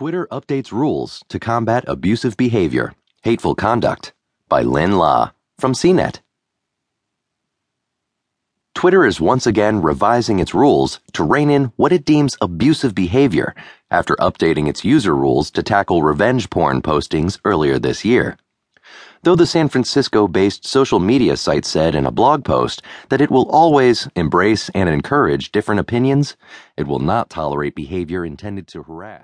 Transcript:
Twitter updates rules to combat abusive behavior, hateful conduct by Lynn La from CNET. Twitter is once again revising its rules to rein in what it deems abusive behavior after updating its user rules to tackle revenge porn postings earlier this year. Though the San Francisco based social media site said in a blog post that it will always embrace and encourage different opinions, it will not tolerate behavior intended to harass.